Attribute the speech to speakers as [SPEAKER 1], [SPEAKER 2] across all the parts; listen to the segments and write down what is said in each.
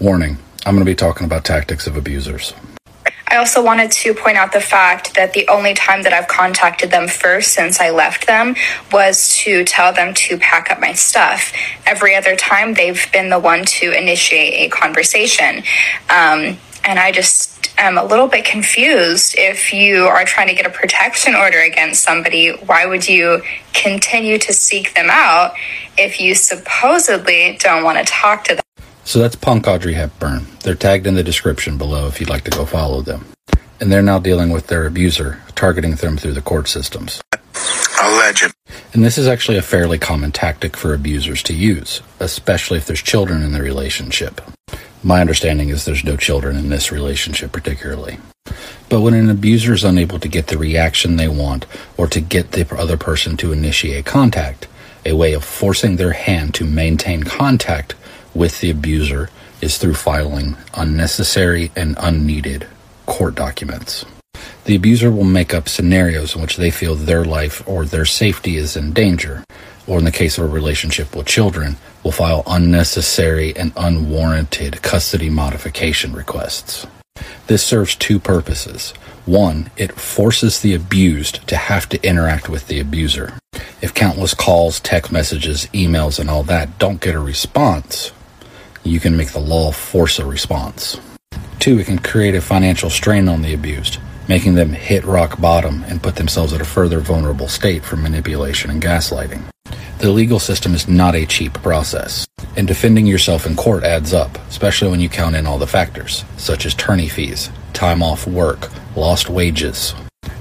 [SPEAKER 1] Warning I'm going to be talking about tactics of abusers.
[SPEAKER 2] I also wanted to point out the fact that the only time that I've contacted them first since I left them was to tell them to pack up my stuff. Every other time, they've been the one to initiate a conversation. Um, and I just am a little bit confused. If you are trying to get a protection order against somebody, why would you continue to seek them out if you supposedly don't want to talk to them?
[SPEAKER 1] So that's Punk Audrey Hepburn. They're tagged in the description below if you'd like to go follow them. And they're now dealing with their abuser, targeting them through the court systems.
[SPEAKER 3] A legend.
[SPEAKER 1] And this is actually a fairly common tactic for abusers to use, especially if there's children in the relationship. My understanding is there's no children in this relationship particularly. But when an abuser is unable to get the reaction they want or to get the other person to initiate contact, a way of forcing their hand to maintain contact with the abuser is through filing unnecessary and unneeded court documents. The abuser will make up scenarios in which they feel their life or their safety is in danger, or in the case of a relationship with children, will file unnecessary and unwarranted custody modification requests. This serves two purposes. One, it forces the abused to have to interact with the abuser. If countless calls, text messages, emails, and all that don't get a response, you can make the law force a response. Two, it can create a financial strain on the abused, making them hit rock bottom and put themselves at a further vulnerable state for manipulation and gaslighting. The legal system is not a cheap process, and defending yourself in court adds up, especially when you count in all the factors, such as attorney fees, time off work, lost wages.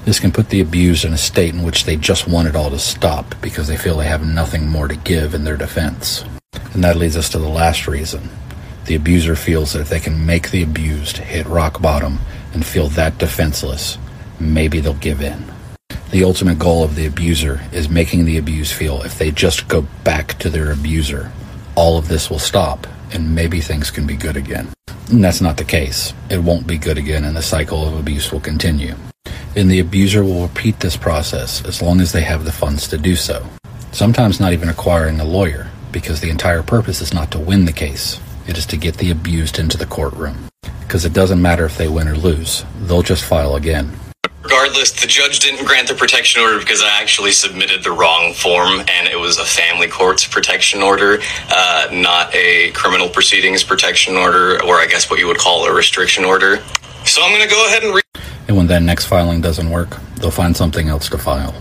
[SPEAKER 1] This can put the abused in a state in which they just want it all to stop because they feel they have nothing more to give in their defense. And that leads us to the last reason. The abuser feels that if they can make the abused hit rock bottom and feel that defenseless, maybe they'll give in. The ultimate goal of the abuser is making the abused feel if they just go back to their abuser, all of this will stop and maybe things can be good again. And that's not the case. It won't be good again and the cycle of abuse will continue. And the abuser will repeat this process as long as they have the funds to do so. Sometimes not even acquiring a lawyer, because the entire purpose is not to win the case, it is to get the abused into the courtroom. Because it doesn't matter if they win or lose, they'll just file again.
[SPEAKER 4] Regardless, the judge didn't grant the protection order because I actually submitted the wrong form and it was a family court's protection order, uh, not a criminal proceedings protection order, or I guess what you would call a restriction order. So I'm going to go ahead and read.
[SPEAKER 1] And when that next filing doesn't work, they'll find something else to file.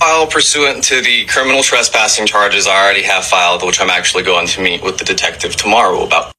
[SPEAKER 4] File pursuant to the criminal trespassing charges I already have filed, which I'm actually going to meet with the detective tomorrow about.